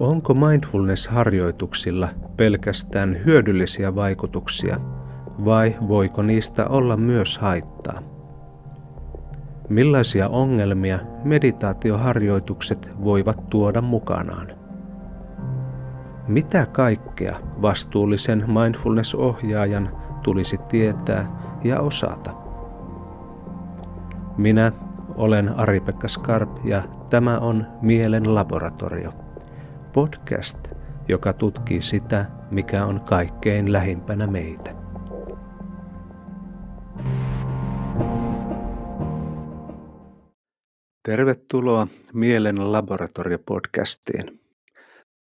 Onko mindfulness-harjoituksilla pelkästään hyödyllisiä vaikutuksia vai voiko niistä olla myös haittaa? Millaisia ongelmia meditaatioharjoitukset voivat tuoda mukanaan? Mitä kaikkea vastuullisen mindfulness-ohjaajan tulisi tietää ja osata? Minä olen Ari-Pekka Skarp ja tämä on Mielen laboratorio. Podcast, joka tutkii sitä, mikä on kaikkein lähimpänä meitä. Tervetuloa Mielen laboratorio-podcastiin.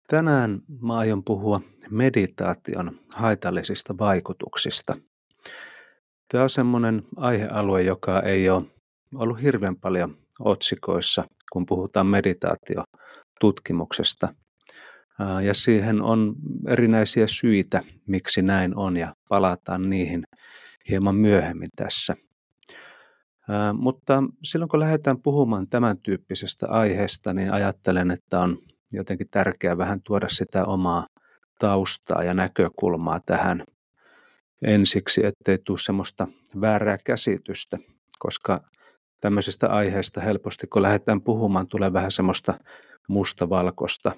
Tänään mä aion puhua meditaation haitallisista vaikutuksista. Tämä on semmoinen aihealue, joka ei ole ollut hirveän paljon otsikoissa, kun puhutaan meditaatiotutkimuksesta. Ja siihen on erinäisiä syitä, miksi näin on, ja palataan niihin hieman myöhemmin tässä. Mutta silloin kun lähdetään puhumaan tämän tyyppisestä aiheesta, niin ajattelen, että on jotenkin tärkeää vähän tuoda sitä omaa taustaa ja näkökulmaa tähän ensiksi, ettei tule semmoista väärää käsitystä, koska tämmöisestä aiheesta helposti, kun lähdetään puhumaan, tulee vähän semmoista mustavalkoista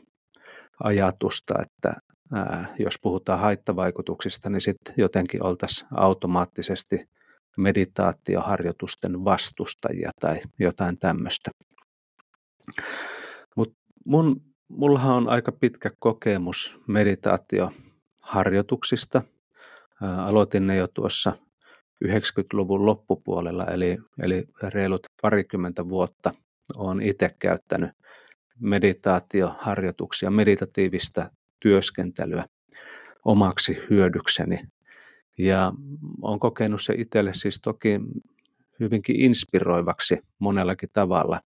ajatusta, että ää, jos puhutaan haittavaikutuksista, niin sitten jotenkin oltaisiin automaattisesti meditaatioharjoitusten vastustajia tai jotain tämmöistä. Mutta mun, mullahan on aika pitkä kokemus meditaatioharjoituksista. Ää, aloitin ne jo tuossa 90-luvun loppupuolella, eli, eli reilut parikymmentä vuotta olen itse käyttänyt meditaatioharjoituksia, meditatiivista työskentelyä omaksi hyödykseni. Ja olen kokenut se itselle siis toki hyvinkin inspiroivaksi monellakin tavalla.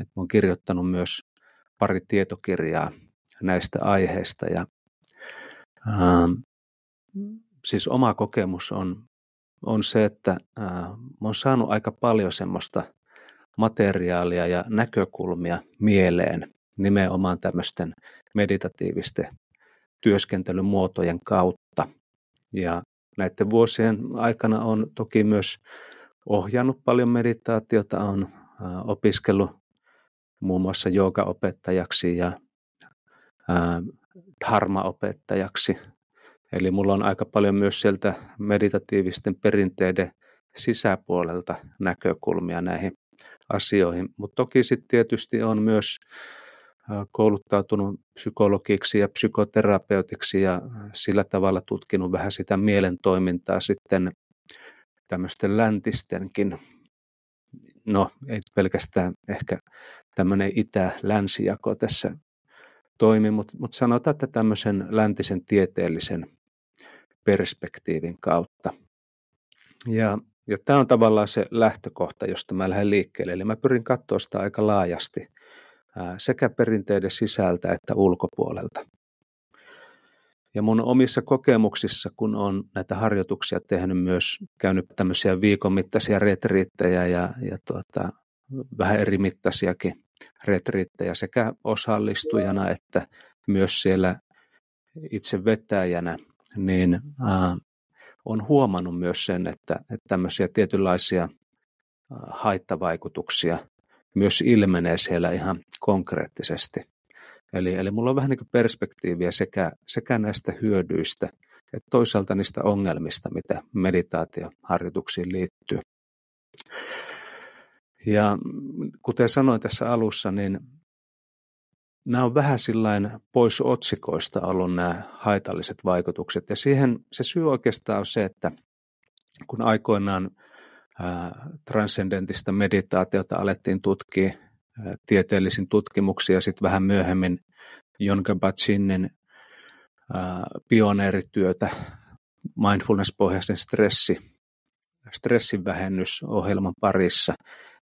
Et olen kirjoittanut myös pari tietokirjaa näistä aiheista ja ähm, siis oma kokemus on, on se, että äh, olen saanut aika paljon semmoista materiaalia ja näkökulmia mieleen nimenomaan tämmöisten meditatiivisten työskentelymuotojen kautta. Ja näiden vuosien aikana on toki myös ohjannut paljon meditaatiota, on opiskellut muun muassa joogaopettajaksi ja dharma-opettajaksi. Eli mulla on aika paljon myös sieltä meditatiivisten perinteiden sisäpuolelta näkökulmia näihin asioihin. Mutta toki sitten tietysti on myös kouluttautunut psykologiksi ja psykoterapeutiksi ja sillä tavalla tutkinut vähän sitä mielen toimintaa sitten tämmöisten läntistenkin, no ei pelkästään ehkä tämmöinen itä-länsijako tässä toimi, mutta, mutta sanotaan, että tämmöisen läntisen tieteellisen perspektiivin kautta. Ja, ja tämä on tavallaan se lähtökohta, josta mä lähden liikkeelle. Eli mä pyrin katsoa sitä aika laajasti sekä perinteiden sisältä että ulkopuolelta. Ja mun omissa kokemuksissa, kun on näitä harjoituksia tehnyt myös, käynyt tämmöisiä viikon mittaisia retriittejä ja, ja tuota, vähän eri mittaisiakin retriittejä sekä osallistujana että myös siellä itse vetäjänä, niin äh, on huomannut myös sen, että, että tämmöisiä tietynlaisia haittavaikutuksia myös ilmenee siellä ihan konkreettisesti. Eli, eli mulla on vähän niin kuin perspektiiviä sekä, sekä näistä hyödyistä että toisaalta niistä ongelmista, mitä meditaatioharjoituksiin liittyy. Ja kuten sanoin tässä alussa, niin nämä on vähän sillain pois otsikoista ollut nämä haitalliset vaikutukset. Ja siihen se syy oikeastaan on se, että kun aikoinaan transcendentista meditaatiota alettiin tutkia tieteellisin tutkimuksia, sitten vähän myöhemmin Jon Kabat-Zinnin pioneerityötä mindfulness-pohjaisen stressi, stressin vähennysohjelman parissa,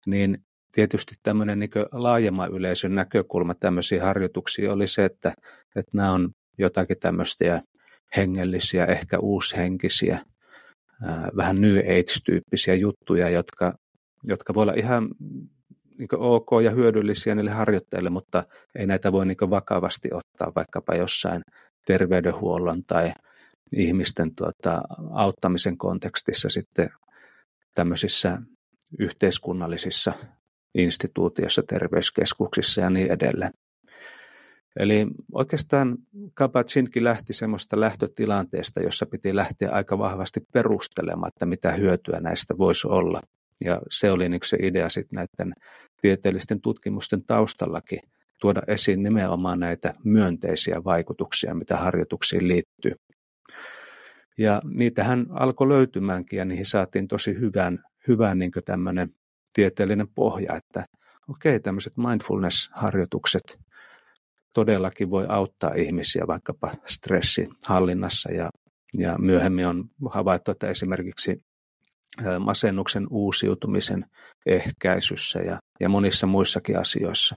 niin tietysti tämmöinen niin laajemman yleisön näkökulma tämmöisiin harjoituksiin oli se, että, että nämä on jotakin tämmöistä hengellisiä, ehkä uushenkisiä vähän New Age-tyyppisiä juttuja, jotka, jotka voi olla ihan niin ok ja hyödyllisiä niille harjoittajille, mutta ei näitä voi niin vakavasti ottaa vaikkapa jossain terveydenhuollon tai ihmisten tuota, auttamisen kontekstissa sitten tämmöisissä yhteiskunnallisissa instituutioissa, terveyskeskuksissa ja niin edelleen. Eli oikeastaan Kabat-Zinnkin lähti semmoista lähtötilanteesta, jossa piti lähteä aika vahvasti perustelemaan, että mitä hyötyä näistä voisi olla. Ja se oli niin se idea sitten näiden tieteellisten tutkimusten taustallakin, tuoda esiin nimenomaan näitä myönteisiä vaikutuksia, mitä harjoituksiin liittyy. Ja niitähän alkoi löytymäänkin ja niihin saatiin tosi hyvän, hyvän niin tämmöinen tieteellinen pohja, että okei, tämmöiset mindfulness-harjoitukset todellakin voi auttaa ihmisiä vaikkapa stressihallinnassa ja, ja myöhemmin on havaittu, että esimerkiksi masennuksen uusiutumisen ehkäisyssä ja, ja monissa muissakin asioissa.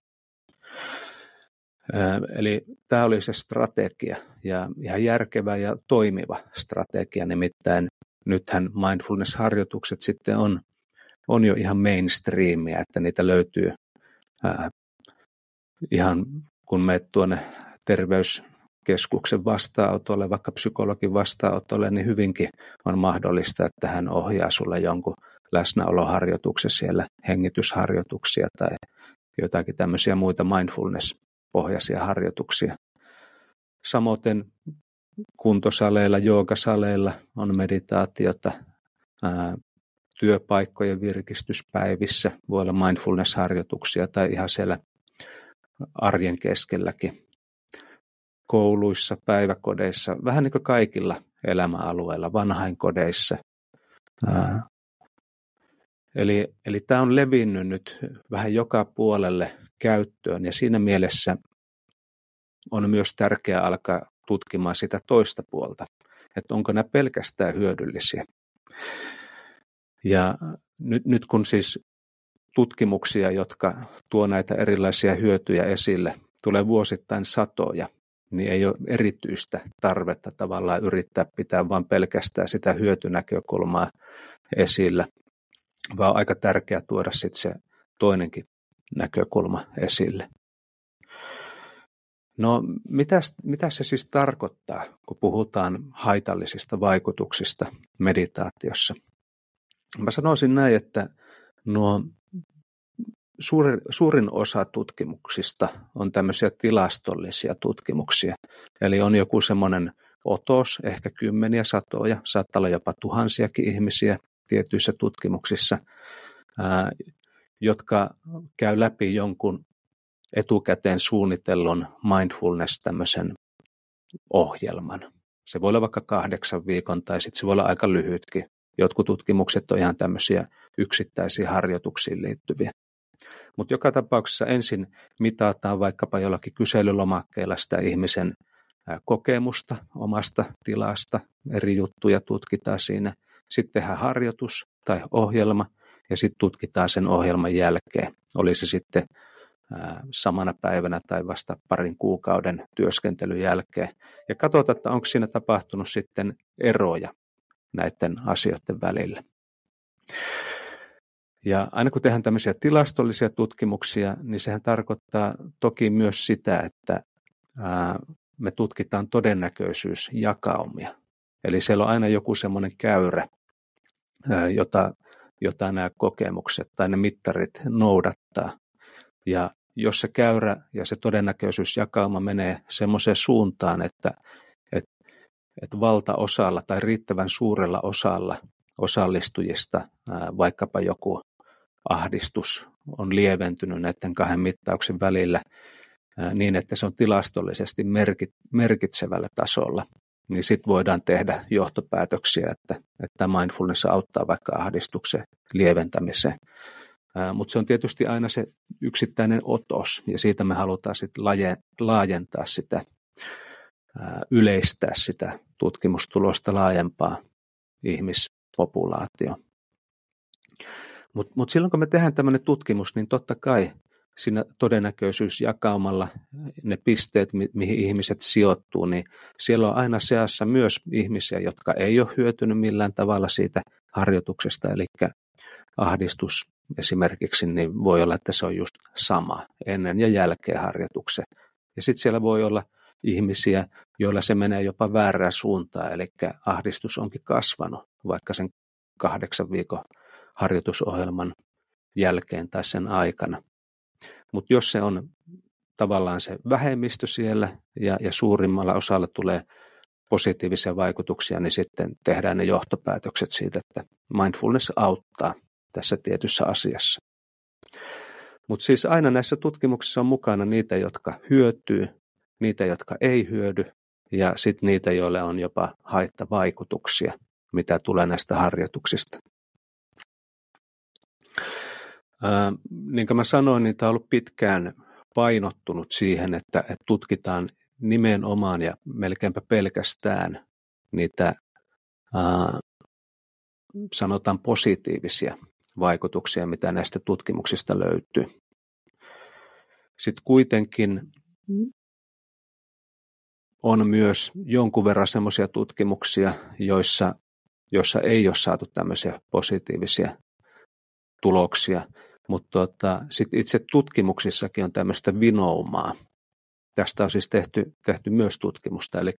Eli tämä oli se strategia ja ihan järkevä ja toimiva strategia, nimittäin nythän mindfulness-harjoitukset sitten on, on jo ihan mainstreamia, että niitä löytyy ää, ihan kun menet tuonne terveyskeskuksen vastaanotolle, vaikka psykologin vastaanotolle, niin hyvinkin on mahdollista, että hän ohjaa sulle jonkun läsnäoloharjoituksen siellä, hengitysharjoituksia tai jotakin tämmöisiä muita mindfulness-pohjaisia harjoituksia. Samoin kuntosaleilla, joogasaleilla on meditaatiota, ää, työpaikkojen virkistyspäivissä voi olla mindfulness-harjoituksia tai ihan siellä arjen keskelläkin. Kouluissa, päiväkodeissa, vähän niin kuin kaikilla elämäalueilla, vanhainkodeissa. Ää, eli, eli tämä on levinnyt nyt vähän joka puolelle käyttöön ja siinä mielessä on myös tärkeää alkaa tutkimaan sitä toista puolta, että onko nämä pelkästään hyödyllisiä. Ja nyt, nyt kun siis tutkimuksia, jotka tuo näitä erilaisia hyötyjä esille, tulee vuosittain satoja, niin ei ole erityistä tarvetta tavallaan yrittää pitää vain pelkästään sitä hyötynäkökulmaa esillä, vaan on aika tärkeää tuoda sitten se toinenkin näkökulma esille. No, mitä, mitä se siis tarkoittaa, kun puhutaan haitallisista vaikutuksista meditaatiossa? Mä sanoisin näin, että nuo Suuri, suurin osa tutkimuksista on tämmöisiä tilastollisia tutkimuksia. Eli on joku semmoinen otos, ehkä kymmeniä, satoja, saattaa olla jopa tuhansiakin ihmisiä tietyissä tutkimuksissa, ää, jotka käy läpi jonkun etukäteen suunnitellun mindfulness tämmöisen ohjelman. Se voi olla vaikka kahdeksan viikon tai sitten se voi olla aika lyhytkin. Jotkut tutkimukset on ihan tämmöisiä yksittäisiä harjoituksiin liittyviä. Mutta joka tapauksessa ensin mitataan vaikkapa jollakin kyselylomakkeella sitä ihmisen kokemusta omasta tilasta, eri juttuja tutkitaan siinä. Sitten tehdään harjoitus tai ohjelma ja sitten tutkitaan sen ohjelman jälkeen. Oli se sitten samana päivänä tai vasta parin kuukauden työskentelyn jälkeen. Ja katsotaan, että onko siinä tapahtunut sitten eroja näiden asioiden välillä. Ja aina kun tehdään tämmöisiä tilastollisia tutkimuksia, niin sehän tarkoittaa toki myös sitä, että me tutkitaan todennäköisyysjakaumia. Eli siellä on aina joku semmoinen käyrä, jota, jota nämä kokemukset tai ne mittarit noudattaa. Ja jos se käyrä ja se todennäköisyysjakauma menee semmoiseen suuntaan, että, että, valtaosalla tai riittävän suurella osalla osallistujista, vaikkapa joku ahdistus on lieventynyt näiden kahden mittauksen välillä niin, että se on tilastollisesti merkitsevällä tasolla, niin sitten voidaan tehdä johtopäätöksiä, että, että mindfulness auttaa vaikka ahdistuksen lieventämiseen. Mutta se on tietysti aina se yksittäinen otos, ja siitä me halutaan sitten laajentaa sitä, yleistää sitä tutkimustulosta laajempaa ihmispopulaatioon. Mutta mut silloin kun me tehdään tämmöinen tutkimus, niin totta kai siinä todennäköisyysjakaumalla ne pisteet, mi- mihin ihmiset sijoittuu, niin siellä on aina seassa myös ihmisiä, jotka ei ole hyötynyt millään tavalla siitä harjoituksesta, eli ahdistus esimerkiksi, niin voi olla, että se on just sama ennen ja jälkeen harjoituksen. Ja sitten siellä voi olla ihmisiä, joilla se menee jopa väärään suuntaan, eli ahdistus onkin kasvanut vaikka sen kahdeksan viikon harjoitusohjelman jälkeen tai sen aikana. Mutta jos se on tavallaan se vähemmistö siellä ja, ja suurimmalla osalla tulee positiivisia vaikutuksia, niin sitten tehdään ne johtopäätökset siitä, että mindfulness auttaa tässä tietyssä asiassa. Mutta siis aina näissä tutkimuksissa on mukana niitä, jotka hyötyy, niitä, jotka ei hyödy ja sitten niitä, joille on jopa haittavaikutuksia, mitä tulee näistä harjoituksista. Ää, niin kuin mä sanoin, niin tämä on ollut pitkään painottunut siihen, että, että tutkitaan nimenomaan ja melkeinpä pelkästään niitä ää, sanotaan positiivisia vaikutuksia, mitä näistä tutkimuksista löytyy. Sitten kuitenkin on myös jonkun verran sellaisia tutkimuksia, joissa, joissa ei ole saatu tämmöisiä positiivisia tuloksia, mutta tota, sit itse tutkimuksissakin on tämmöistä vinoumaa. Tästä on siis tehty, tehty myös tutkimusta, eli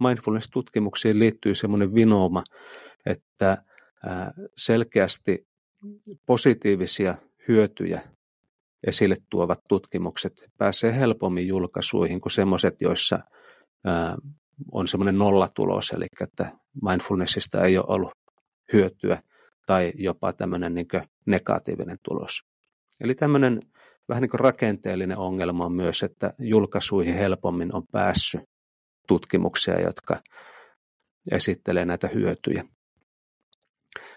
mindfulness-tutkimuksiin liittyy semmoinen vinouma, että selkeästi positiivisia hyötyjä esille tuovat tutkimukset pääsee helpommin julkaisuihin kuin semmoiset, joissa on semmoinen nollatulos, eli että mindfulnessista ei ole ollut hyötyä tai jopa tämmöinen niin negatiivinen tulos. Eli tämmöinen vähän niin kuin rakenteellinen ongelma on myös, että julkaisuihin helpommin on päässyt tutkimuksia, jotka esittelee näitä hyötyjä.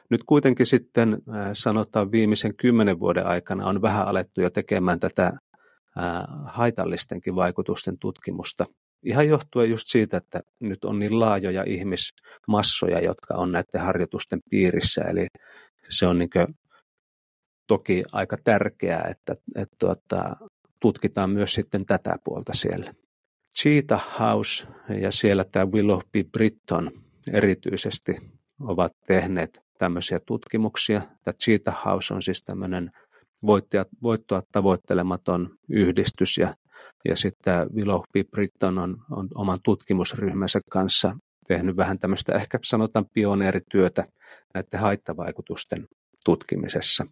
Nyt kuitenkin sitten sanotaan viimeisen kymmenen vuoden aikana on vähän alettu jo tekemään tätä haitallistenkin vaikutusten tutkimusta. Ihan johtuen just siitä, että nyt on niin laajoja ihmismassoja, jotka on näiden harjoitusten piirissä. Eli se on niin toki aika tärkeää, että, että, tuota, tutkitaan myös sitten tätä puolta siellä. Cheetah House ja siellä tämä Willoughby Britton erityisesti ovat tehneet tämmöisiä tutkimuksia. Tämä Cheetah House on siis tämmöinen voittoa tavoittelematon yhdistys ja, ja sitten Willoughby Britton on, on oman tutkimusryhmänsä kanssa tehnyt vähän tämmöistä ehkä sanotaan pioneerityötä näiden haittavaikutusten tutkimisessa.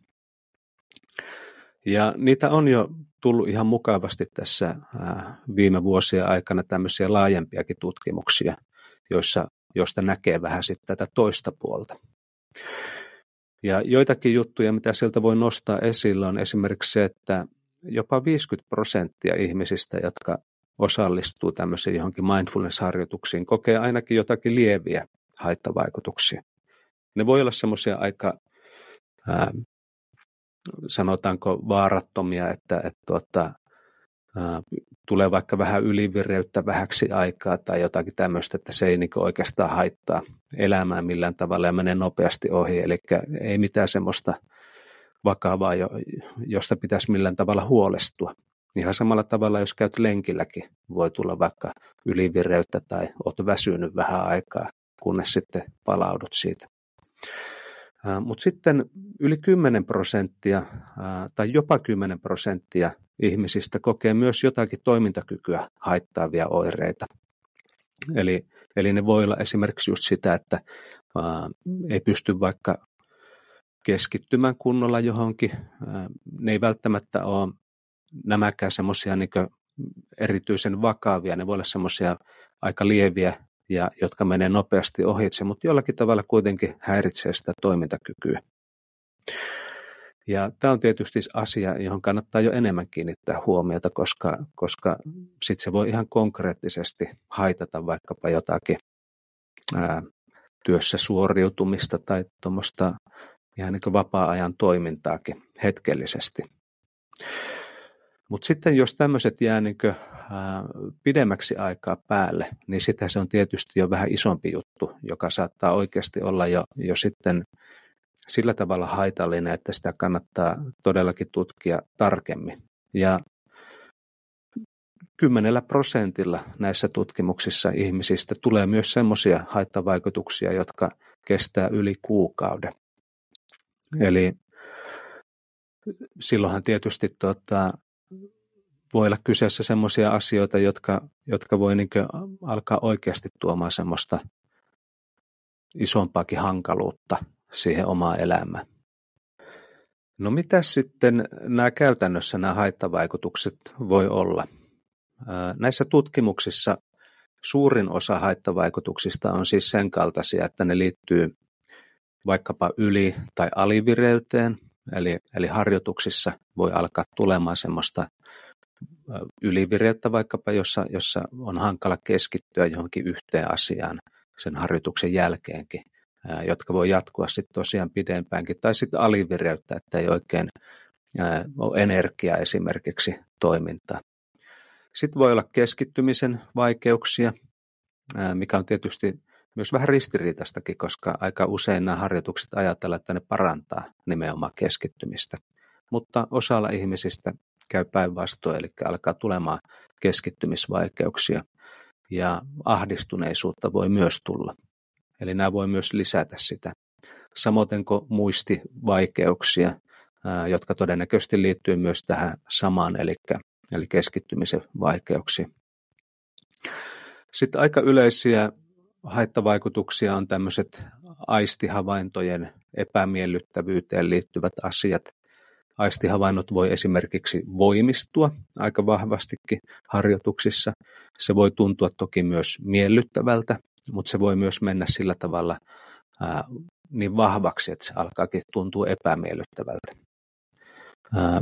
Ja niitä on jo tullut ihan mukavasti tässä viime vuosien aikana tämmöisiä laajempiakin tutkimuksia, joissa, joista näkee vähän sitten tätä toista puolta. Ja joitakin juttuja, mitä sieltä voi nostaa esille, on esimerkiksi se, että jopa 50 prosenttia ihmisistä, jotka osallistuu tämmöisiin johonkin mindfulness-harjoituksiin, kokee ainakin jotakin lieviä haittavaikutuksia. Ne voi olla semmoisia aika, ää, sanotaanko, vaarattomia, että, että tuota, tulee vaikka vähän ylivireyttä vähäksi aikaa tai jotakin tämmöistä, että se ei niin oikeastaan haittaa elämää millään tavalla ja menee nopeasti ohi. Eli ei mitään semmoista vakavaa, josta pitäisi millään tavalla huolestua. Ihan samalla tavalla, jos käyt lenkilläkin, voi tulla vaikka ylivireyttä tai olet väsynyt vähän aikaa, kunnes sitten palaudut siitä. Mutta sitten yli 10 prosenttia tai jopa 10 prosenttia ihmisistä kokee myös jotakin toimintakykyä haittaavia oireita. Eli, eli ne voi olla esimerkiksi just sitä, että ei pysty vaikka keskittymään kunnolla johonkin. Ää, ne ei välttämättä ole nämäkään semmoisia niin erityisen vakavia, ne voi olla semmoisia aika lieviä ja jotka menee nopeasti ohitse, mutta jollakin tavalla kuitenkin häiritsee sitä toimintakykyä. Ja tämä on tietysti asia, johon kannattaa jo enemmän kiinnittää huomiota, koska, koska sitten se voi ihan konkreettisesti haitata vaikkapa jotakin ää, työssä suoriutumista tai tuommoista ihan niin vapaa-ajan toimintaakin hetkellisesti. Mutta sitten jos tämmöiset jää niin kuin, ää, pidemmäksi aikaa päälle, niin sitä se on tietysti jo vähän isompi juttu, joka saattaa oikeasti olla jo, jo sitten sillä tavalla haitallinen, että sitä kannattaa todellakin tutkia tarkemmin. Ja kymmenellä prosentilla näissä tutkimuksissa ihmisistä tulee myös semmoisia haittavaikutuksia, jotka kestää yli kuukauden. Eli silloinhan tietysti tota, voi olla kyseessä sellaisia asioita, jotka, jotka voi niin alkaa oikeasti tuomaan semmoista isompaakin hankaluutta siihen omaan elämään. No mitä sitten nämä käytännössä nämä haittavaikutukset voi olla? Näissä tutkimuksissa suurin osa haittavaikutuksista on siis sen kaltaisia, että ne liittyy vaikkapa yli- tai alivireyteen, eli, eli harjoituksissa voi alkaa tulemaan semmoista ylivireyttä vaikkapa, jossa, jossa on hankala keskittyä johonkin yhteen asiaan sen harjoituksen jälkeenkin, jotka voi jatkua sitten tosiaan pidempäänkin, tai sitten alivireyttä, että ei oikein ole energiaa esimerkiksi toimintaa. Sitten voi olla keskittymisen vaikeuksia, mikä on tietysti myös vähän ristiriitaistakin, koska aika usein nämä harjoitukset ajatellaan, että ne parantaa nimenomaan keskittymistä. Mutta osalla ihmisistä käy päinvastoin, eli alkaa tulemaan keskittymisvaikeuksia ja ahdistuneisuutta voi myös tulla. Eli nämä voi myös lisätä sitä. Samoin kuin muistivaikeuksia, jotka todennäköisesti liittyy myös tähän samaan, eli, eli keskittymisen vaikeuksiin. Sitten aika yleisiä haittavaikutuksia on tämmöiset aistihavaintojen epämiellyttävyyteen liittyvät asiat. Aistihavainnot voi esimerkiksi voimistua aika vahvastikin harjoituksissa. Se voi tuntua toki myös miellyttävältä, mutta se voi myös mennä sillä tavalla ää, niin vahvaksi, että se alkaakin tuntua epämiellyttävältä. Ää,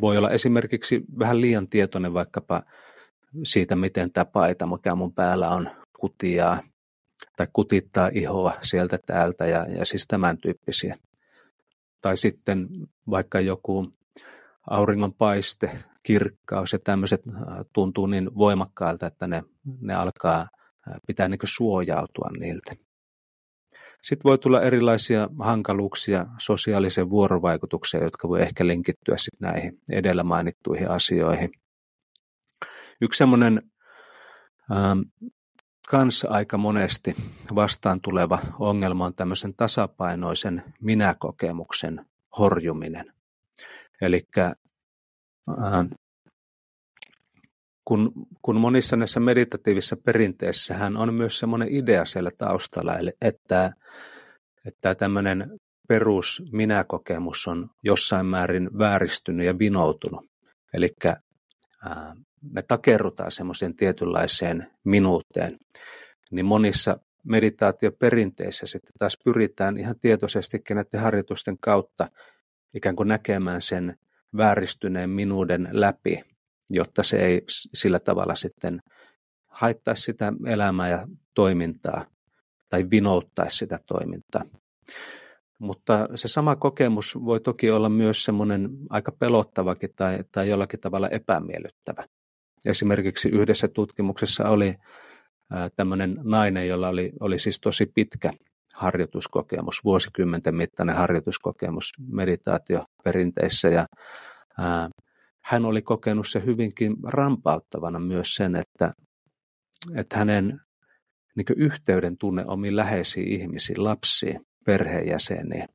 voi olla esimerkiksi vähän liian tietoinen vaikkapa siitä, miten tämä paita, mikä mun päällä on, kutiaa tai kutittaa ihoa sieltä täältä ja, ja siis tämän tyyppisiä. Tai sitten vaikka joku auringonpaiste, kirkkaus ja tämmöiset tuntuu niin voimakkailta, että ne, ne alkaa pitää niin suojautua niiltä. Sitten voi tulla erilaisia hankaluuksia sosiaalisen vuorovaikutukseen, jotka voi ehkä linkittyä sitten näihin edellä mainittuihin asioihin. Yksi semmoinen ähm, kans aika monesti vastaan tuleva ongelma on tämmöisen tasapainoisen minäkokemuksen horjuminen. Eli kun, kun monissa näissä meditatiivisissa perinteissähän on myös semmoinen idea siellä taustalla, eli että, että tämmöinen perus minäkokemus on jossain määrin vääristynyt ja vinoutunut. Eli me takerrutaan semmoiseen tietynlaiseen minuuteen, niin monissa meditaatioperinteissä sitten taas pyritään ihan tietoisesti näiden harjoitusten kautta ikään kuin näkemään sen vääristyneen minuuden läpi, jotta se ei sillä tavalla sitten haittaisi sitä elämää ja toimintaa tai vinouttaisi sitä toimintaa. Mutta se sama kokemus voi toki olla myös semmoinen aika pelottavakin tai, tai jollakin tavalla epämiellyttävä. Esimerkiksi yhdessä tutkimuksessa oli tämmöinen nainen, jolla oli, oli siis tosi pitkä harjoituskokemus, vuosikymmenten mittainen harjoituskokemus meditaatioperinteissä ja ää, hän oli kokenut se hyvinkin rampauttavana myös sen, että, että hänen niin yhteyden tunne omiin läheisiin ihmisiin, lapsiin, perheenjäseniin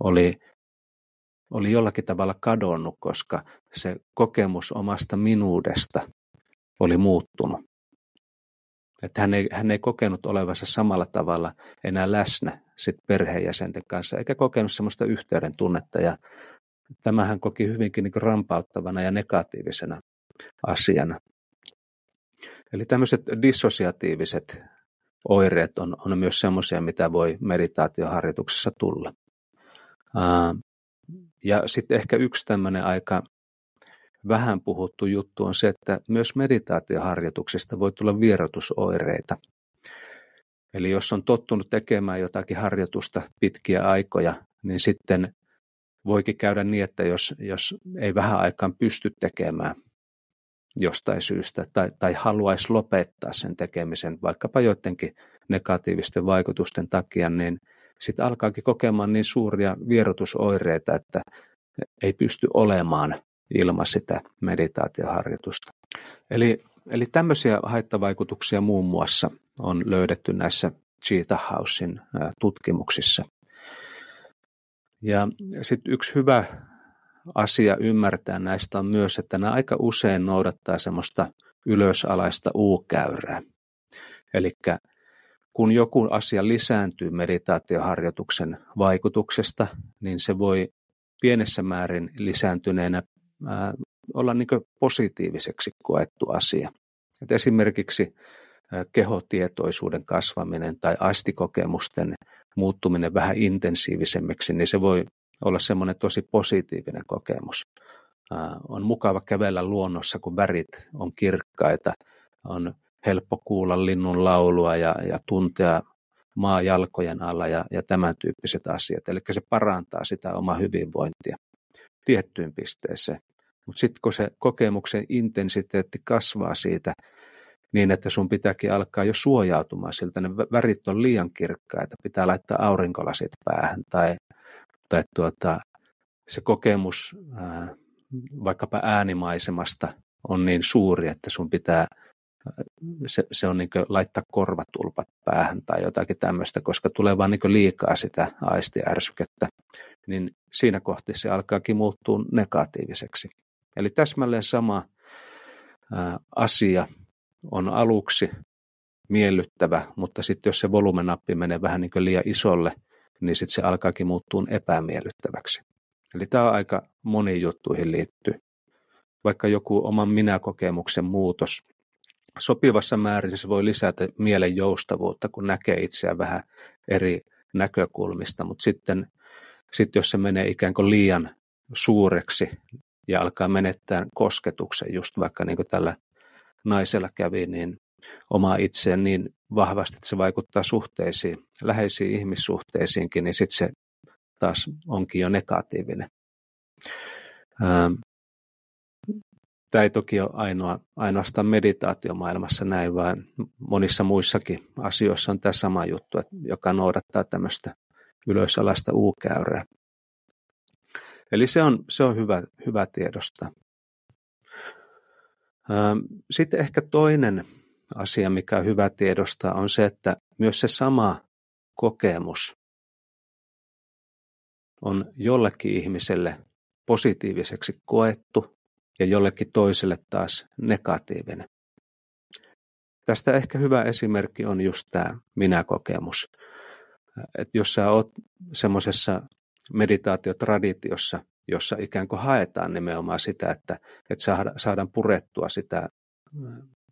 oli, oli jollakin tavalla kadonnut, koska se kokemus omasta minuudesta oli muuttunut. Että hän ei, hän ei kokenut olevansa samalla tavalla enää läsnä sit perheenjäsenten kanssa, eikä kokenut sellaista yhteyden tunnetta. Ja tämä hän koki hyvinkin niin rampauttavana ja negatiivisena asiana. Eli tämmöiset dissosiatiiviset oireet on, on myös semmoisia, mitä voi meditaatioharjoituksessa tulla. Ja sitten ehkä yksi tämmöinen aika vähän puhuttu juttu on se, että myös meditaatioharjoituksesta voi tulla vierotusoireita. Eli jos on tottunut tekemään jotakin harjoitusta pitkiä aikoja, niin sitten voikin käydä niin, että jos, jos ei vähän aikaan pysty tekemään jostain syystä tai, tai haluaisi lopettaa sen tekemisen vaikkapa joidenkin negatiivisten vaikutusten takia, niin sitten alkaakin kokemaan niin suuria vierotusoireita, että ei pysty olemaan ilman sitä meditaatioharjoitusta. Eli, eli tämmöisiä haittavaikutuksia muun muassa on löydetty näissä Cheetah Housein tutkimuksissa. Ja sitten yksi hyvä asia ymmärtää näistä on myös, että nämä aika usein noudattaa semmoista ylösalaista U-käyrää. Eli kun joku asia lisääntyy meditaatioharjoituksen vaikutuksesta, niin se voi pienessä määrin lisääntyneenä olla niin positiiviseksi koettu asia. Et esimerkiksi kehotietoisuuden kasvaminen tai aistikokemusten muuttuminen vähän intensiivisemmiksi, niin se voi olla semmoinen tosi positiivinen kokemus. On mukava kävellä luonnossa, kun värit on kirkkaita, on helppo kuulla linnun laulua ja, ja tuntea maa jalkojen alla ja, ja tämän tyyppiset asiat. Eli se parantaa sitä omaa hyvinvointia tiettyyn pisteeseen. Mutta sitten kun se kokemuksen intensiteetti kasvaa siitä niin, että sun pitääkin alkaa jo suojautumaan siltä, ne värit on liian kirkkaita, pitää laittaa aurinkolasit päähän tai, tai tuota, se kokemus ää, vaikkapa äänimaisemasta on niin suuri, että sun pitää se, se on niin laittaa korvatulpat päähän tai jotakin tämmöistä, koska tulee vaan niin liikaa sitä aistiärsykettä, niin siinä kohti se alkaakin muuttua negatiiviseksi. Eli täsmälleen sama asia on aluksi miellyttävä, mutta sitten jos se volumenappi menee vähän niin liian isolle, niin sitten se alkaakin muuttua epämiellyttäväksi. Eli tämä on aika moniin juttuihin liittyy. Vaikka joku oman minäkokemuksen muutos sopivassa määrin se voi lisätä mielen joustavuutta, kun näkee itseään vähän eri näkökulmista, mutta sitten, sitten jos se menee ikään kuin liian suureksi ja alkaa menettää kosketuksen, just vaikka niin kuin tällä naisella kävi, niin oma itseen niin vahvasti, että se vaikuttaa suhteisiin, läheisiin ihmissuhteisiinkin, niin sitten se taas onkin jo negatiivinen. Ähm, Tämä ei toki ole ainoa, ainoastaan meditaatiomaailmassa näin, vaan monissa muissakin asioissa on tämä sama juttu, että, joka noudattaa tämmöistä ylösalasta U-käyrää. Eli se on, se on hyvä, hyvä tiedostaa. Sitten ehkä toinen asia, mikä on hyvä tiedostaa, on se, että myös se sama kokemus on jollekin ihmiselle positiiviseksi koettu ja jollekin toiselle taas negatiivinen. Tästä ehkä hyvä esimerkki on just tämä minäkokemus. Että jos sä oot semmoisessa meditaatiotraditiossa, jossa ikään kuin haetaan nimenomaan sitä, että, että saadaan purettua sitä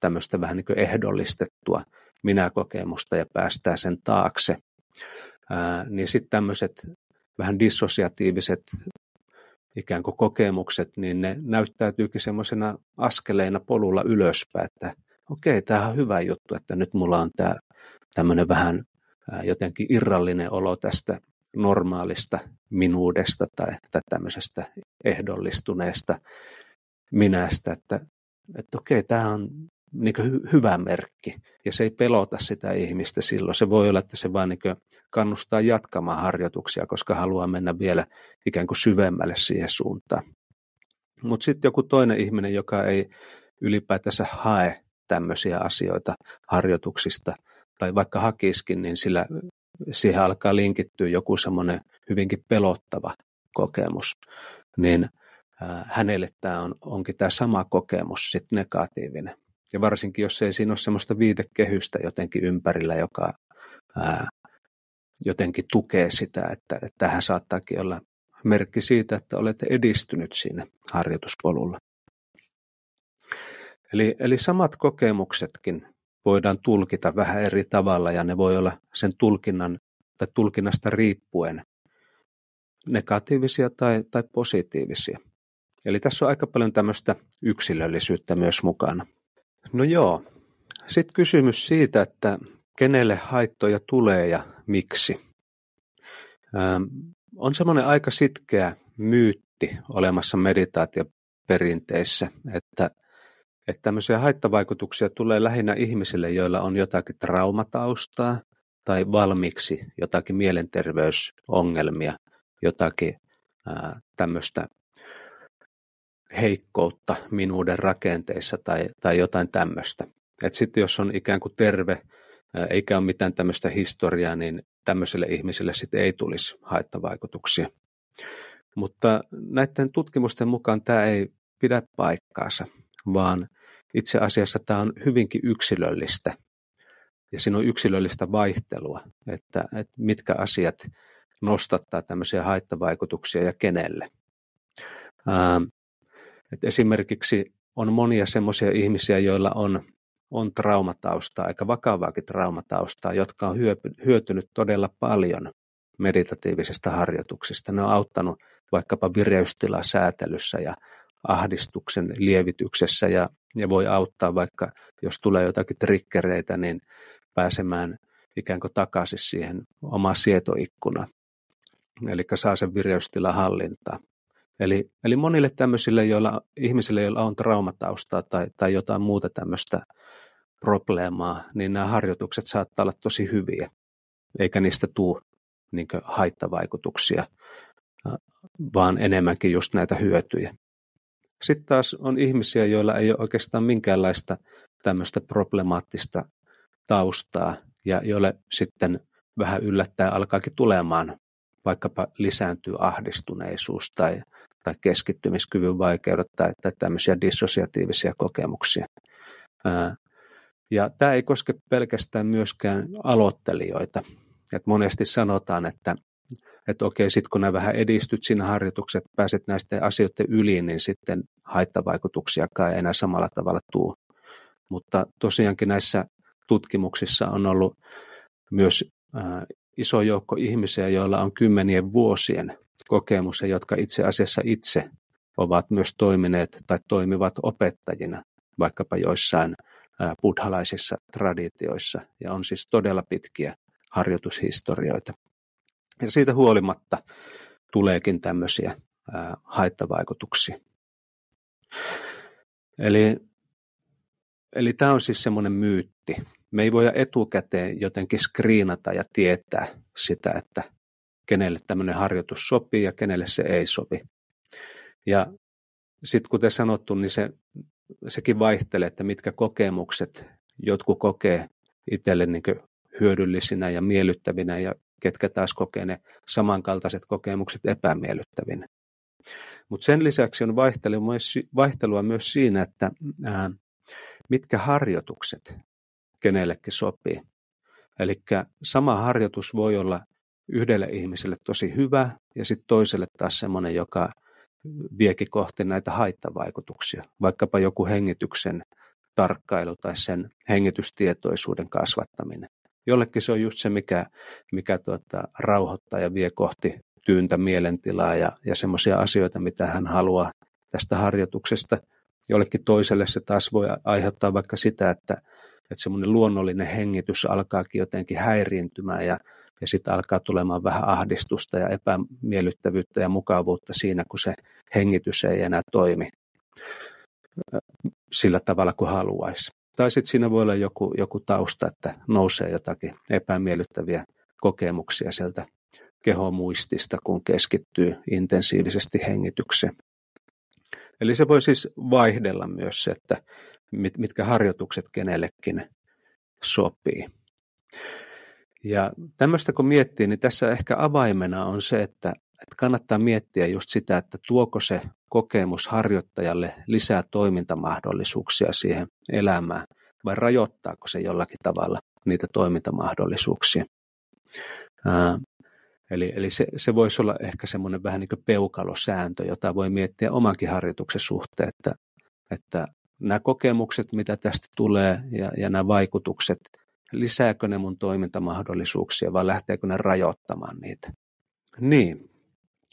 tämmöistä vähän niin kuin ehdollistettua minäkokemusta ja päästää sen taakse, ää, niin sitten tämmöiset vähän dissosiatiiviset ikään kuin kokemukset, niin ne näyttäytyykin semmoisena askeleina polulla ylöspäin, että okei, tämä on hyvä juttu, että nyt mulla on tämä tämmöinen vähän jotenkin irrallinen olo tästä normaalista minuudesta tai, tai tämmöisestä ehdollistuneesta minästä, että, että okei, tämä on niin hy- hyvä merkki ja se ei pelota sitä ihmistä silloin. Se voi olla, että se vaan niin kannustaa jatkamaan harjoituksia, koska haluaa mennä vielä ikään kuin syvemmälle siihen suuntaan. Mutta sitten joku toinen ihminen, joka ei ylipäätänsä hae tämmöisiä asioita harjoituksista, tai vaikka hakiskin, niin sillä siihen alkaa linkittyä joku semmoinen hyvinkin pelottava kokemus, niin hänelle tämä on, onkin tämä sama kokemus sitten negatiivinen. Ja varsinkin, jos ei siinä ole semmoista viitekehystä jotenkin ympärillä, joka ää, jotenkin tukee sitä, että, että tähän saattaakin olla merkki siitä, että olette edistynyt siinä harjoituspolulla. Eli, eli samat kokemuksetkin voidaan tulkita vähän eri tavalla ja ne voi olla sen tulkinnan tai tulkinnasta riippuen negatiivisia tai, tai positiivisia. Eli tässä on aika paljon tämmöistä yksilöllisyyttä myös mukana. No joo, sitten kysymys siitä, että kenelle haittoja tulee ja miksi. Ähm, on semmoinen aika sitkeä myytti olemassa meditaatioperinteissä, että, että tämmöisiä haittavaikutuksia tulee lähinnä ihmisille, joilla on jotakin traumataustaa tai valmiiksi jotakin mielenterveysongelmia, jotakin tämmöistä heikkoutta minuuden rakenteissa tai, tai jotain tämmöistä. Sitten jos on ikään kuin terve, eikä ole mitään tämmöistä historiaa, niin tämmöiselle ihmiselle sitten ei tulisi haittavaikutuksia. Mutta näiden tutkimusten mukaan tämä ei pidä paikkaansa, vaan itse asiassa tämä on hyvinkin yksilöllistä. Ja siinä on yksilöllistä vaihtelua, että, että mitkä asiat nostattaa tämmöisiä haittavaikutuksia ja kenelle. Ähm, että esimerkiksi on monia semmoisia ihmisiä, joilla on, on traumataustaa, aika vakavaakin traumataustaa, jotka on hyötynyt todella paljon meditatiivisesta harjoituksista. Ne on auttanut vaikkapa vireystilasäätelyssä ja ahdistuksen lievityksessä ja, ja voi auttaa vaikka, jos tulee jotakin trikkereitä, niin pääsemään ikään kuin takaisin siihen omaan sietoikkunaan. Eli saa sen vireystilan hallintaa. Eli, eli monille tämmöisille joilla, ihmisille, joilla on traumataustaa tai, tai jotain muuta tämmöistä probleemaa, niin nämä harjoitukset saattaa olla tosi hyviä, eikä niistä tule niin haittavaikutuksia, vaan enemmänkin just näitä hyötyjä. Sitten taas on ihmisiä, joilla ei ole oikeastaan minkäänlaista tämmöistä problemaattista taustaa ja joille sitten vähän yllättäen alkaakin tulemaan vaikkapa lisääntyy ahdistuneisuus tai, tai keskittymiskyvyn vaikeudet tai, tai tämmöisiä dissosiatiivisia kokemuksia. Ja tämä ei koske pelkästään myöskään aloittelijoita. Et monesti sanotaan, että, että okei, sitten kun nämä vähän edistyt siinä harjoitukset, pääset näistä asioiden yli, niin sitten haittavaikutuksiakaan ei enää samalla tavalla tuu. Mutta tosiaankin näissä tutkimuksissa on ollut myös iso joukko ihmisiä, joilla on kymmenien vuosien kokemus ja jotka itse asiassa itse ovat myös toimineet tai toimivat opettajina vaikkapa joissain buddhalaisissa traditioissa ja on siis todella pitkiä harjoitushistorioita. Ja siitä huolimatta tuleekin tämmöisiä haittavaikutuksia. Eli, eli tämä on siis semmoinen myytti, me ei voida etukäteen jotenkin skriinata ja tietää sitä, että kenelle tämmöinen harjoitus sopii ja kenelle se ei sopi. Ja sitten kuten sanottu, niin se, sekin vaihtelee, että mitkä kokemukset jotkut kokee itselle niin hyödyllisinä ja miellyttävinä ja ketkä taas kokee ne samankaltaiset kokemukset epämiellyttävinä. Mutta sen lisäksi on vaihtelua myös, siinä, että mitkä harjoitukset kenellekin sopii. Eli sama harjoitus voi olla yhdelle ihmiselle tosi hyvä ja sitten toiselle taas semmoinen, joka viekin kohti näitä haittavaikutuksia. Vaikkapa joku hengityksen tarkkailu tai sen hengitystietoisuuden kasvattaminen. Jollekin se on just se, mikä, mikä tuota, rauhoittaa ja vie kohti tyyntä mielentilaa ja, ja semmoisia asioita, mitä hän haluaa tästä harjoituksesta. Jollekin toiselle se taas voi aiheuttaa vaikka sitä, että että semmoinen luonnollinen hengitys alkaakin jotenkin häiriintymään ja, ja sitten alkaa tulemaan vähän ahdistusta ja epämiellyttävyyttä ja mukavuutta siinä, kun se hengitys ei enää toimi sillä tavalla kuin haluaisi. Tai sitten siinä voi olla joku, joku tausta, että nousee jotakin epämiellyttäviä kokemuksia sieltä kehomuistista, kun keskittyy intensiivisesti hengitykseen. Eli se voi siis vaihdella myös se, että mit, mitkä harjoitukset kenellekin sopii. Ja tämmöistä kun miettii, niin tässä ehkä avaimena on se, että, että kannattaa miettiä just sitä, että tuoko se kokemus harjoittajalle lisää toimintamahdollisuuksia siihen elämään vai rajoittaako se jollakin tavalla niitä toimintamahdollisuuksia. Ää, eli eli se, se voisi olla ehkä semmoinen vähän niin kuin peukalosääntö, jota voi miettiä omankin harjoituksen suhteen, että, että nämä kokemukset, mitä tästä tulee ja, ja nämä vaikutukset, lisääkö ne mun toimintamahdollisuuksia vai lähteekö ne rajoittamaan niitä? Niin,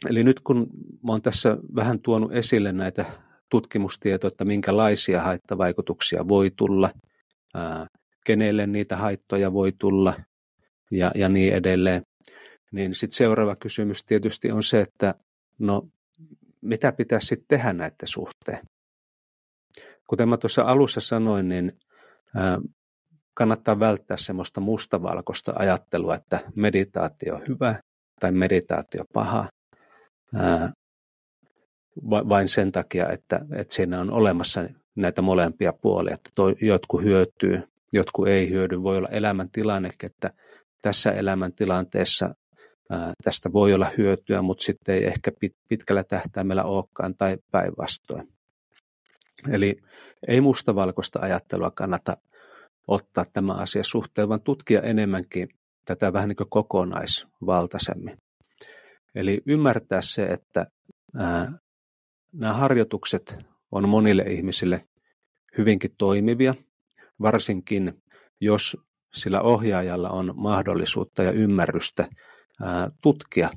eli nyt kun mä tässä vähän tuonut esille näitä tutkimustietoja, että minkälaisia haittavaikutuksia voi tulla, ää, kenelle niitä haittoja voi tulla ja, ja niin edelleen, niin sitten seuraava kysymys tietysti on se, että no mitä pitäisi sitten tehdä näiden suhteen? Kuten mä tuossa alussa sanoin, niin kannattaa välttää semmoista mustavalkoista ajattelua, että meditaatio on hyvä tai meditaatio paha, vain sen takia, että, että siinä on olemassa näitä molempia puolia, että toi, jotkut hyötyy, jotkut ei hyödy. Voi olla elämäntilanne, että tässä elämäntilanteessa tästä voi olla hyötyä, mutta sitten ei ehkä pitkällä tähtäimellä olekaan tai päinvastoin. Eli ei mustavalkoista ajattelua kannata ottaa tämä asia suhteen, vaan tutkia enemmänkin tätä vähän niin kuin kokonaisvaltaisemmin. Eli ymmärtää se, että ää, nämä harjoitukset on monille ihmisille hyvinkin toimivia, varsinkin jos sillä ohjaajalla on mahdollisuutta ja ymmärrystä ää, tutkia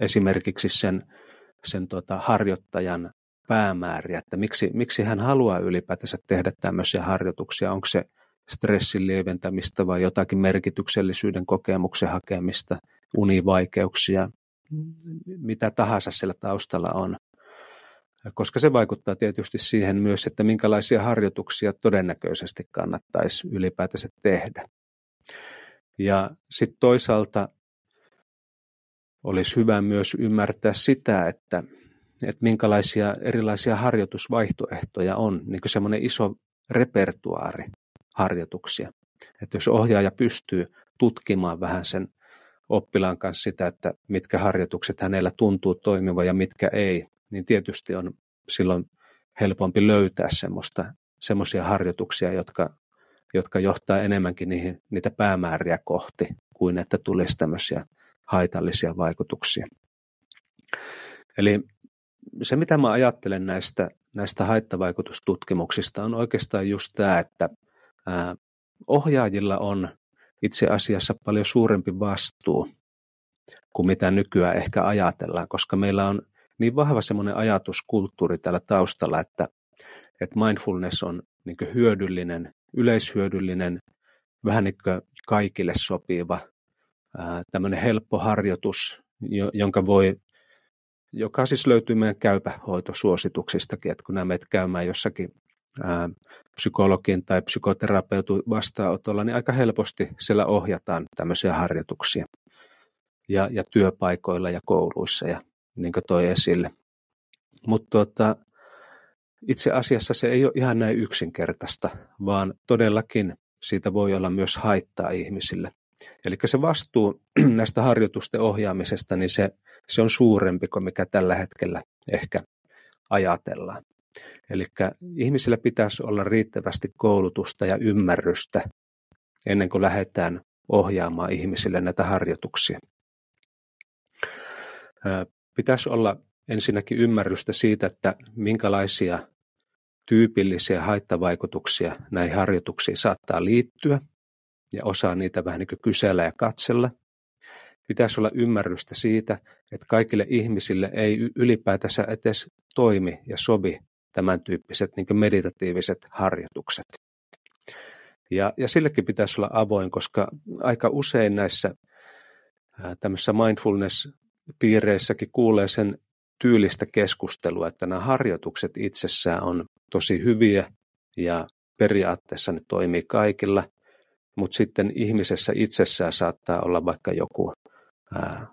esimerkiksi sen, sen tota, harjoittajan päämääriä, että miksi, miksi hän haluaa ylipäätänsä tehdä tämmöisiä harjoituksia, onko se stressin lieventämistä vai jotakin merkityksellisyyden kokemuksen hakemista, univaikeuksia, mitä tahansa siellä taustalla on. Koska se vaikuttaa tietysti siihen myös, että minkälaisia harjoituksia todennäköisesti kannattaisi ylipäätänsä tehdä. Ja sitten toisaalta olisi hyvä myös ymmärtää sitä, että, että minkälaisia erilaisia harjoitusvaihtoehtoja on, niin kuin semmoinen iso repertuaari harjoituksia. Että jos ohjaaja pystyy tutkimaan vähän sen oppilaan kanssa sitä, että mitkä harjoitukset hänellä tuntuu toimiva ja mitkä ei, niin tietysti on silloin helpompi löytää semmoista, semmoisia harjoituksia, jotka, jotka johtaa enemmänkin niihin, niitä päämääriä kohti, kuin että tulisi tämmöisiä haitallisia vaikutuksia. Eli se, mitä mä ajattelen näistä, näistä haittavaikutustutkimuksista, on oikeastaan just tämä, että ohjaajilla on itse asiassa paljon suurempi vastuu kuin mitä nykyään ehkä ajatellaan, koska meillä on niin vahva semmoinen ajatuskulttuuri täällä taustalla, että, että mindfulness on niin hyödyllinen, yleishyödyllinen, vähän niin kuin kaikille sopiva, tämmöinen helppo harjoitus, jonka voi, joka siis löytyy meidän käypähoitosuosituksistakin, että kun nämä menet käymään jossakin psykologin tai psykoterapeutin vastaanotolla, niin aika helposti siellä ohjataan tämmöisiä harjoituksia ja, ja työpaikoilla ja kouluissa ja niin kuin toi esille. Mutta tota, itse asiassa se ei ole ihan näin yksinkertaista, vaan todellakin siitä voi olla myös haittaa ihmisille. Eli se vastuu näistä harjoitusten ohjaamisesta, niin se, se on suurempi kuin mikä tällä hetkellä ehkä ajatellaan. Eli ihmisillä pitäisi olla riittävästi koulutusta ja ymmärrystä ennen kuin lähdetään ohjaamaan ihmisille näitä harjoituksia. Pitäisi olla ensinnäkin ymmärrystä siitä, että minkälaisia tyypillisiä haittavaikutuksia näihin harjoituksiin saattaa liittyä, ja osaa niitä vähän niin kuin kysellä ja katsella. Pitäisi olla ymmärrystä siitä, että kaikille ihmisille ei ylipäätänsä edes toimi ja sovi tämän tyyppiset niin meditatiiviset harjoitukset. Ja, ja sillekin pitäisi olla avoin, koska aika usein näissä tämmöisissä mindfulness-piireissäkin kuulee sen tyylistä keskustelua, että nämä harjoitukset itsessään on tosi hyviä ja periaatteessa ne toimii kaikilla, mutta sitten ihmisessä itsessään saattaa olla vaikka joku ää,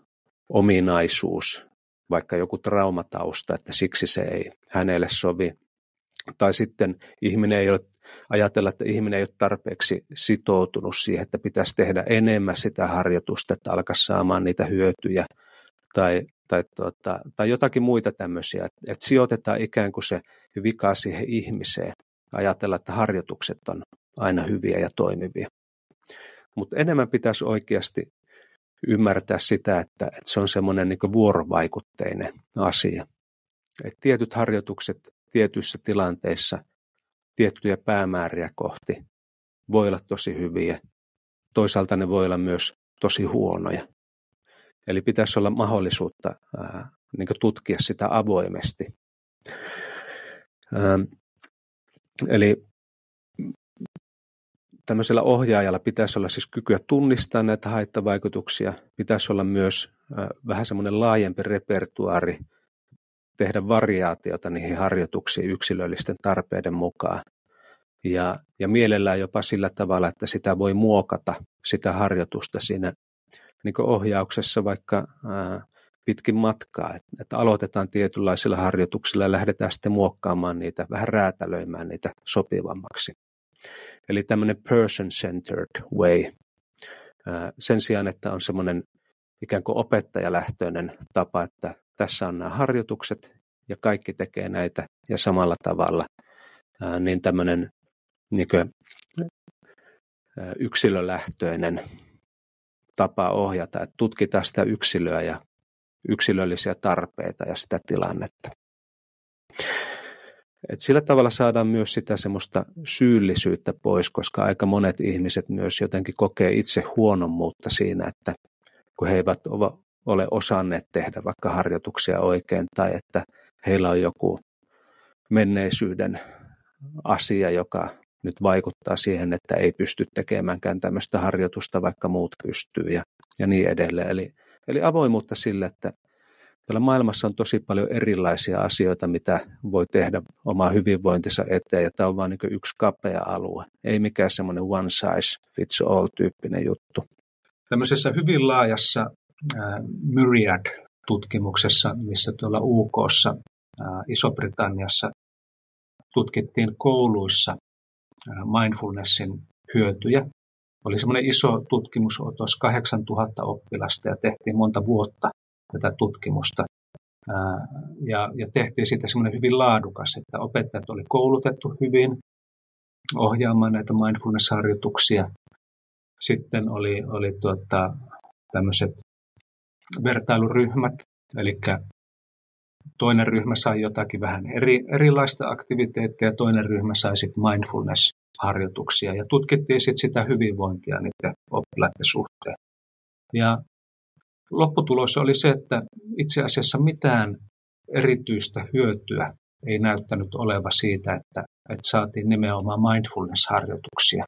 ominaisuus, vaikka joku traumatausta, että siksi se ei hänelle sovi. Tai sitten ihminen ei ole, ajatella, että ihminen ei ole tarpeeksi sitoutunut siihen, että pitäisi tehdä enemmän sitä harjoitusta, että alkaa saamaan niitä hyötyjä. Tai, tai, tuota, tai jotakin muita tämmöisiä, että, että sijoitetaan ikään kuin se vika siihen ihmiseen. Ajatella, että harjoitukset on aina hyviä ja toimivia. Mutta enemmän pitäisi oikeasti ymmärtää sitä, että, että se on semmoinen niin vuorovaikutteinen asia. Et tietyt harjoitukset tietyissä tilanteissa tiettyjä päämääriä kohti voi olla tosi hyviä. Toisaalta ne voi olla myös tosi huonoja. Eli pitäisi olla mahdollisuutta ää, niin tutkia sitä avoimesti. Ää, eli tämmöisellä ohjaajalla pitäisi olla siis kykyä tunnistaa näitä haittavaikutuksia, pitäisi olla myös vähän semmoinen laajempi repertuaari, tehdä variaatiota niihin harjoituksiin yksilöllisten tarpeiden mukaan. Ja, ja mielellään jopa sillä tavalla, että sitä voi muokata, sitä harjoitusta siinä niin ohjauksessa vaikka ää, pitkin matkaa. Että, että aloitetaan tietynlaisilla harjoituksilla ja lähdetään sitten muokkaamaan niitä, vähän räätälöimään niitä sopivammaksi. Eli tämmöinen person-centered way. Sen sijaan, että on semmoinen ikään kuin opettajalähtöinen tapa, että tässä on nämä harjoitukset ja kaikki tekee näitä ja samalla tavalla, niin tämmöinen niin kuin, yksilölähtöinen tapa ohjata, että tutkitaan sitä yksilöä ja yksilöllisiä tarpeita ja sitä tilannetta. Et sillä tavalla saadaan myös sitä semmoista syyllisyyttä pois, koska aika monet ihmiset myös jotenkin kokee itse huonommuutta siinä, että kun he eivät ole osanneet tehdä vaikka harjoituksia oikein tai että heillä on joku menneisyyden asia, joka nyt vaikuttaa siihen, että ei pysty tekemäänkään tämmöistä harjoitusta, vaikka muut pystyy ja, ja niin edelleen. Eli, eli avoimuutta sille, että Tällä maailmassa on tosi paljon erilaisia asioita, mitä voi tehdä oma hyvinvointinsa eteen, ja tämä on vain niin yksi kapea alue, ei mikään semmoinen one size fits all tyyppinen juttu. Tämmöisessä hyvin laajassa äh, Myriad-tutkimuksessa, missä tuolla UKssa, äh, Iso-Britanniassa tutkittiin kouluissa äh, mindfulnessin hyötyjä. Oli semmoinen iso tutkimusotos, 8000 oppilasta ja tehtiin monta vuotta tätä tutkimusta. Ja, ja tehtiin siitä semmoinen hyvin laadukas, että opettajat oli koulutettu hyvin ohjaamaan näitä mindfulness-harjoituksia. Sitten oli, oli tuota, tämmöiset vertailuryhmät, eli toinen ryhmä sai jotakin vähän eri, erilaista aktiviteettia toinen ryhmä sai sitten mindfulness-harjoituksia ja tutkittiin sitten sitä hyvinvointia niiden oppilaiden suhteen. Ja lopputulos oli se, että itse asiassa mitään erityistä hyötyä ei näyttänyt oleva siitä, että, että saatiin nimenomaan mindfulness-harjoituksia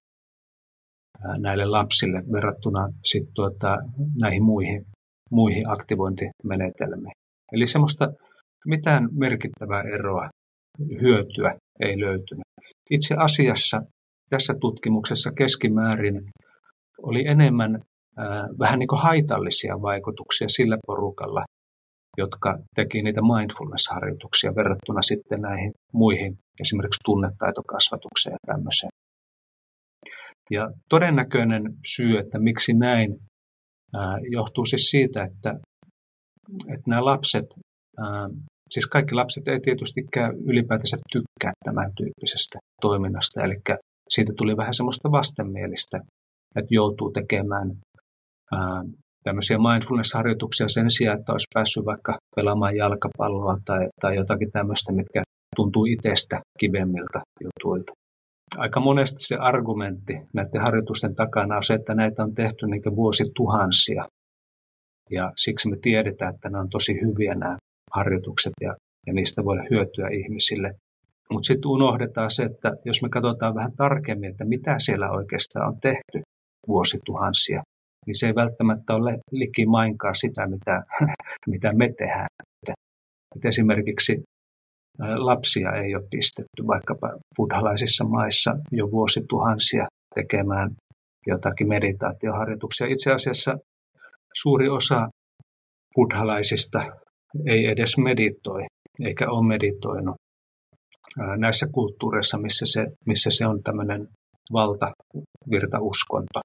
näille lapsille verrattuna sit tuota, näihin muihin, muihin aktivointimenetelmiin. Eli semmoista mitään merkittävää eroa, hyötyä ei löytynyt. Itse asiassa tässä tutkimuksessa keskimäärin oli enemmän vähän niin kuin haitallisia vaikutuksia sillä porukalla, jotka teki niitä mindfulness-harjoituksia verrattuna sitten näihin muihin, esimerkiksi tunnetaitokasvatukseen ja tämmöiseen. Ja todennäköinen syy, että miksi näin, johtuu siis siitä, että, että nämä lapset, siis kaikki lapset ei tietystikään ylipäätänsä tykkää tämän tyyppisestä toiminnasta, eli siitä tuli vähän semmoista vastenmielistä, että joutuu tekemään tämmöisiä mindfulness-harjoituksia sen sijaan, että olisi päässyt vaikka pelaamaan jalkapalloa tai, tai jotakin tämmöistä, mitkä tuntuu itsestä kivemmiltä jutuilta. Aika monesti se argumentti näiden harjoitusten takana on se, että näitä on tehty niin vuosituhansia. Ja siksi me tiedetään, että nämä on tosi hyviä nämä harjoitukset ja, ja niistä voi hyötyä ihmisille. Mutta sitten unohdetaan se, että jos me katsotaan vähän tarkemmin, että mitä siellä oikeastaan on tehty vuosituhansia, niin se ei välttämättä ole likimainkaan sitä, mitä, mitä me tehdään. Et esimerkiksi lapsia ei ole pistetty vaikkapa buddhalaisissa maissa jo vuosituhansia tekemään jotakin meditaatioharjoituksia. Itse asiassa suuri osa buddhalaisista ei edes meditoi, eikä ole meditoinut näissä kulttuureissa, missä se, missä se on tämmöinen valtavirtauskonto.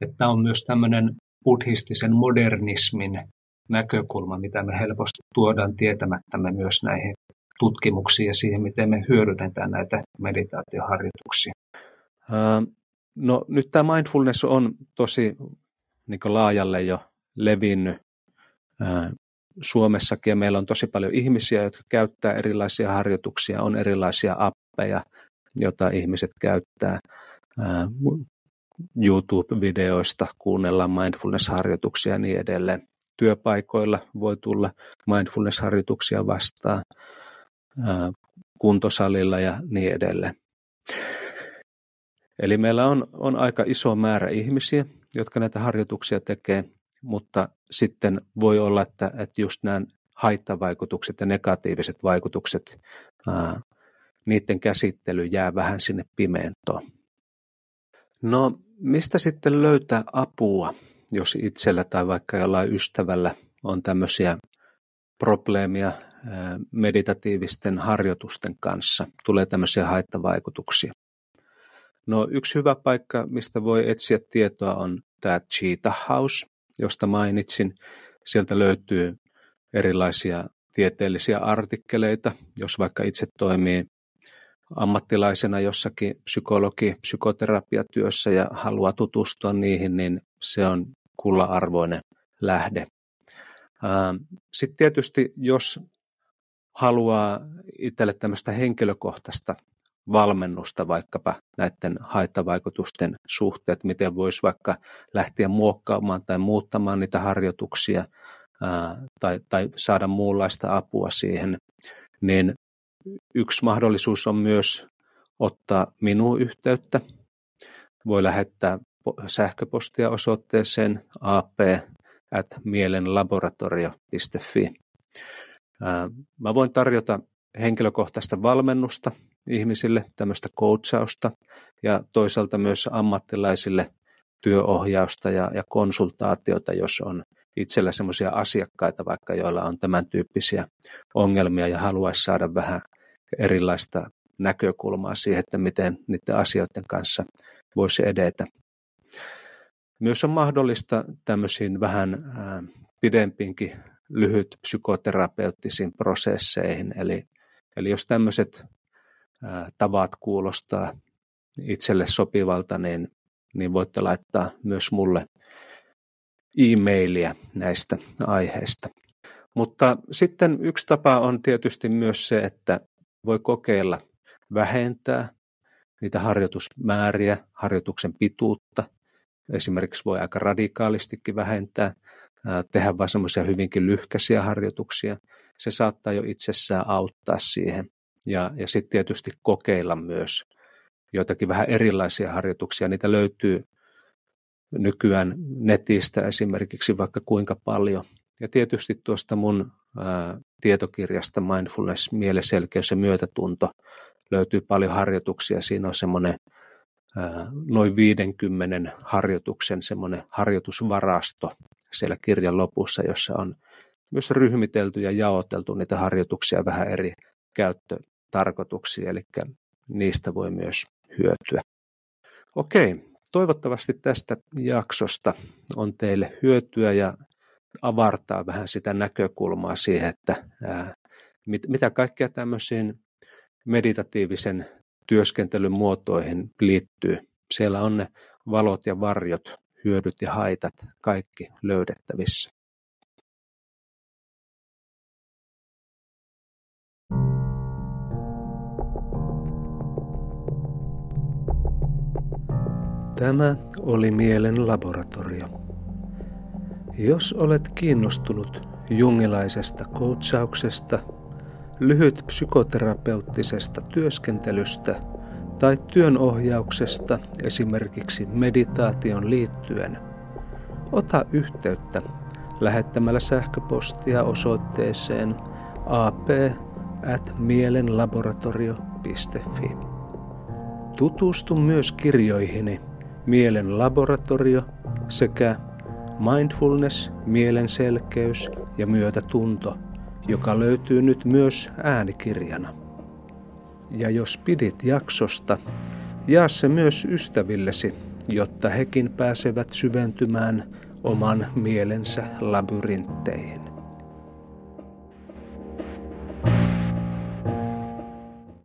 Että on myös tämmöinen buddhistisen modernismin näkökulma, mitä me helposti tuodaan tietämättämme myös näihin tutkimuksiin ja siihen, miten me hyödynnetään näitä meditaatioharjoituksia. no nyt tämä mindfulness on tosi niin laajalle jo levinnyt Suomessakin ja meillä on tosi paljon ihmisiä, jotka käyttää erilaisia harjoituksia, on erilaisia appeja, joita ihmiset käyttää. YouTube-videoista kuunnellaan mindfulness-harjoituksia ja niin edelleen. Työpaikoilla voi tulla mindfulness-harjoituksia vastaan, kuntosalilla ja niin edelleen. Eli meillä on, on aika iso määrä ihmisiä, jotka näitä harjoituksia tekee, mutta sitten voi olla, että, että just nämä haittavaikutukset ja negatiiviset vaikutukset, ää, niiden käsittely jää vähän sinne pimentoon. No mistä sitten löytää apua, jos itsellä tai vaikka jollain ystävällä on tämmöisiä probleemia meditatiivisten harjoitusten kanssa, tulee tämmöisiä haittavaikutuksia? No yksi hyvä paikka, mistä voi etsiä tietoa on tämä Cheetah House, josta mainitsin. Sieltä löytyy erilaisia tieteellisiä artikkeleita, jos vaikka itse toimii ammattilaisena jossakin psykologi, psykoterapiatyössä ja haluaa tutustua niihin, niin se on kulla-arvoinen lähde. Sitten tietysti, jos haluaa itselle tämmöistä henkilökohtaista valmennusta vaikkapa näiden haittavaikutusten suhteet, miten voisi vaikka lähteä muokkaamaan tai muuttamaan niitä harjoituksia tai, tai saada muunlaista apua siihen, niin yksi mahdollisuus on myös ottaa minuun yhteyttä. Voi lähettää sähköpostia osoitteeseen ap.mielenlaboratorio.fi. Mä voin tarjota henkilökohtaista valmennusta ihmisille, tämmöistä coachausta ja toisaalta myös ammattilaisille työohjausta ja, ja konsultaatiota, jos on itsellä semmoisia asiakkaita vaikka, joilla on tämän tyyppisiä ongelmia ja haluaisi saada vähän erilaista näkökulmaa siihen, että miten niiden asioiden kanssa voisi edetä. Myös on mahdollista tämmöisiin vähän pidempiinkin lyhyt psykoterapeuttisiin prosesseihin. Eli, eli jos tämmöiset tavat kuulostaa itselle sopivalta, niin, niin voitte laittaa myös mulle e-mailia näistä aiheista. Mutta sitten yksi tapa on tietysti myös se, että voi kokeilla vähentää niitä harjoitusmääriä, harjoituksen pituutta. Esimerkiksi voi aika radikaalistikin vähentää, tehdä vain semmoisia hyvinkin lyhkäisiä harjoituksia. Se saattaa jo itsessään auttaa siihen. Ja, ja sitten tietysti kokeilla myös joitakin vähän erilaisia harjoituksia. Niitä löytyy nykyään netistä esimerkiksi vaikka kuinka paljon. Ja tietysti tuosta mun ää, tietokirjasta Mindfulness, mieleselkeys ja myötätunto löytyy paljon harjoituksia. Siinä on semmoinen noin 50 harjoituksen semmoinen harjoitusvarasto siellä kirjan lopussa, jossa on myös ryhmitelty ja jaoteltu niitä harjoituksia vähän eri käyttötarkoituksia, eli niistä voi myös hyötyä. Okei, toivottavasti tästä jaksosta on teille hyötyä ja avartaa vähän sitä näkökulmaa siihen, että ää, mit, mitä kaikkea tämmöisiin meditatiivisen työskentelyn muotoihin liittyy. Siellä on ne valot ja varjot, hyödyt ja haitat, kaikki löydettävissä. Tämä oli Mielen laboratorio. Jos olet kiinnostunut jungilaisesta coachauksesta, lyhyt psykoterapeuttisesta työskentelystä tai työnohjauksesta esimerkiksi meditaation liittyen, ota yhteyttä lähettämällä sähköpostia osoitteeseen ap.mielenlaboratorio.fi. Tutustu myös kirjoihini Mielen laboratorio sekä Mindfulness, mielen selkeys ja myötätunto, joka löytyy nyt myös äänikirjana. Ja jos pidit jaksosta, jaa se myös ystävillesi, jotta hekin pääsevät syventymään oman mielensä labyrintteihin.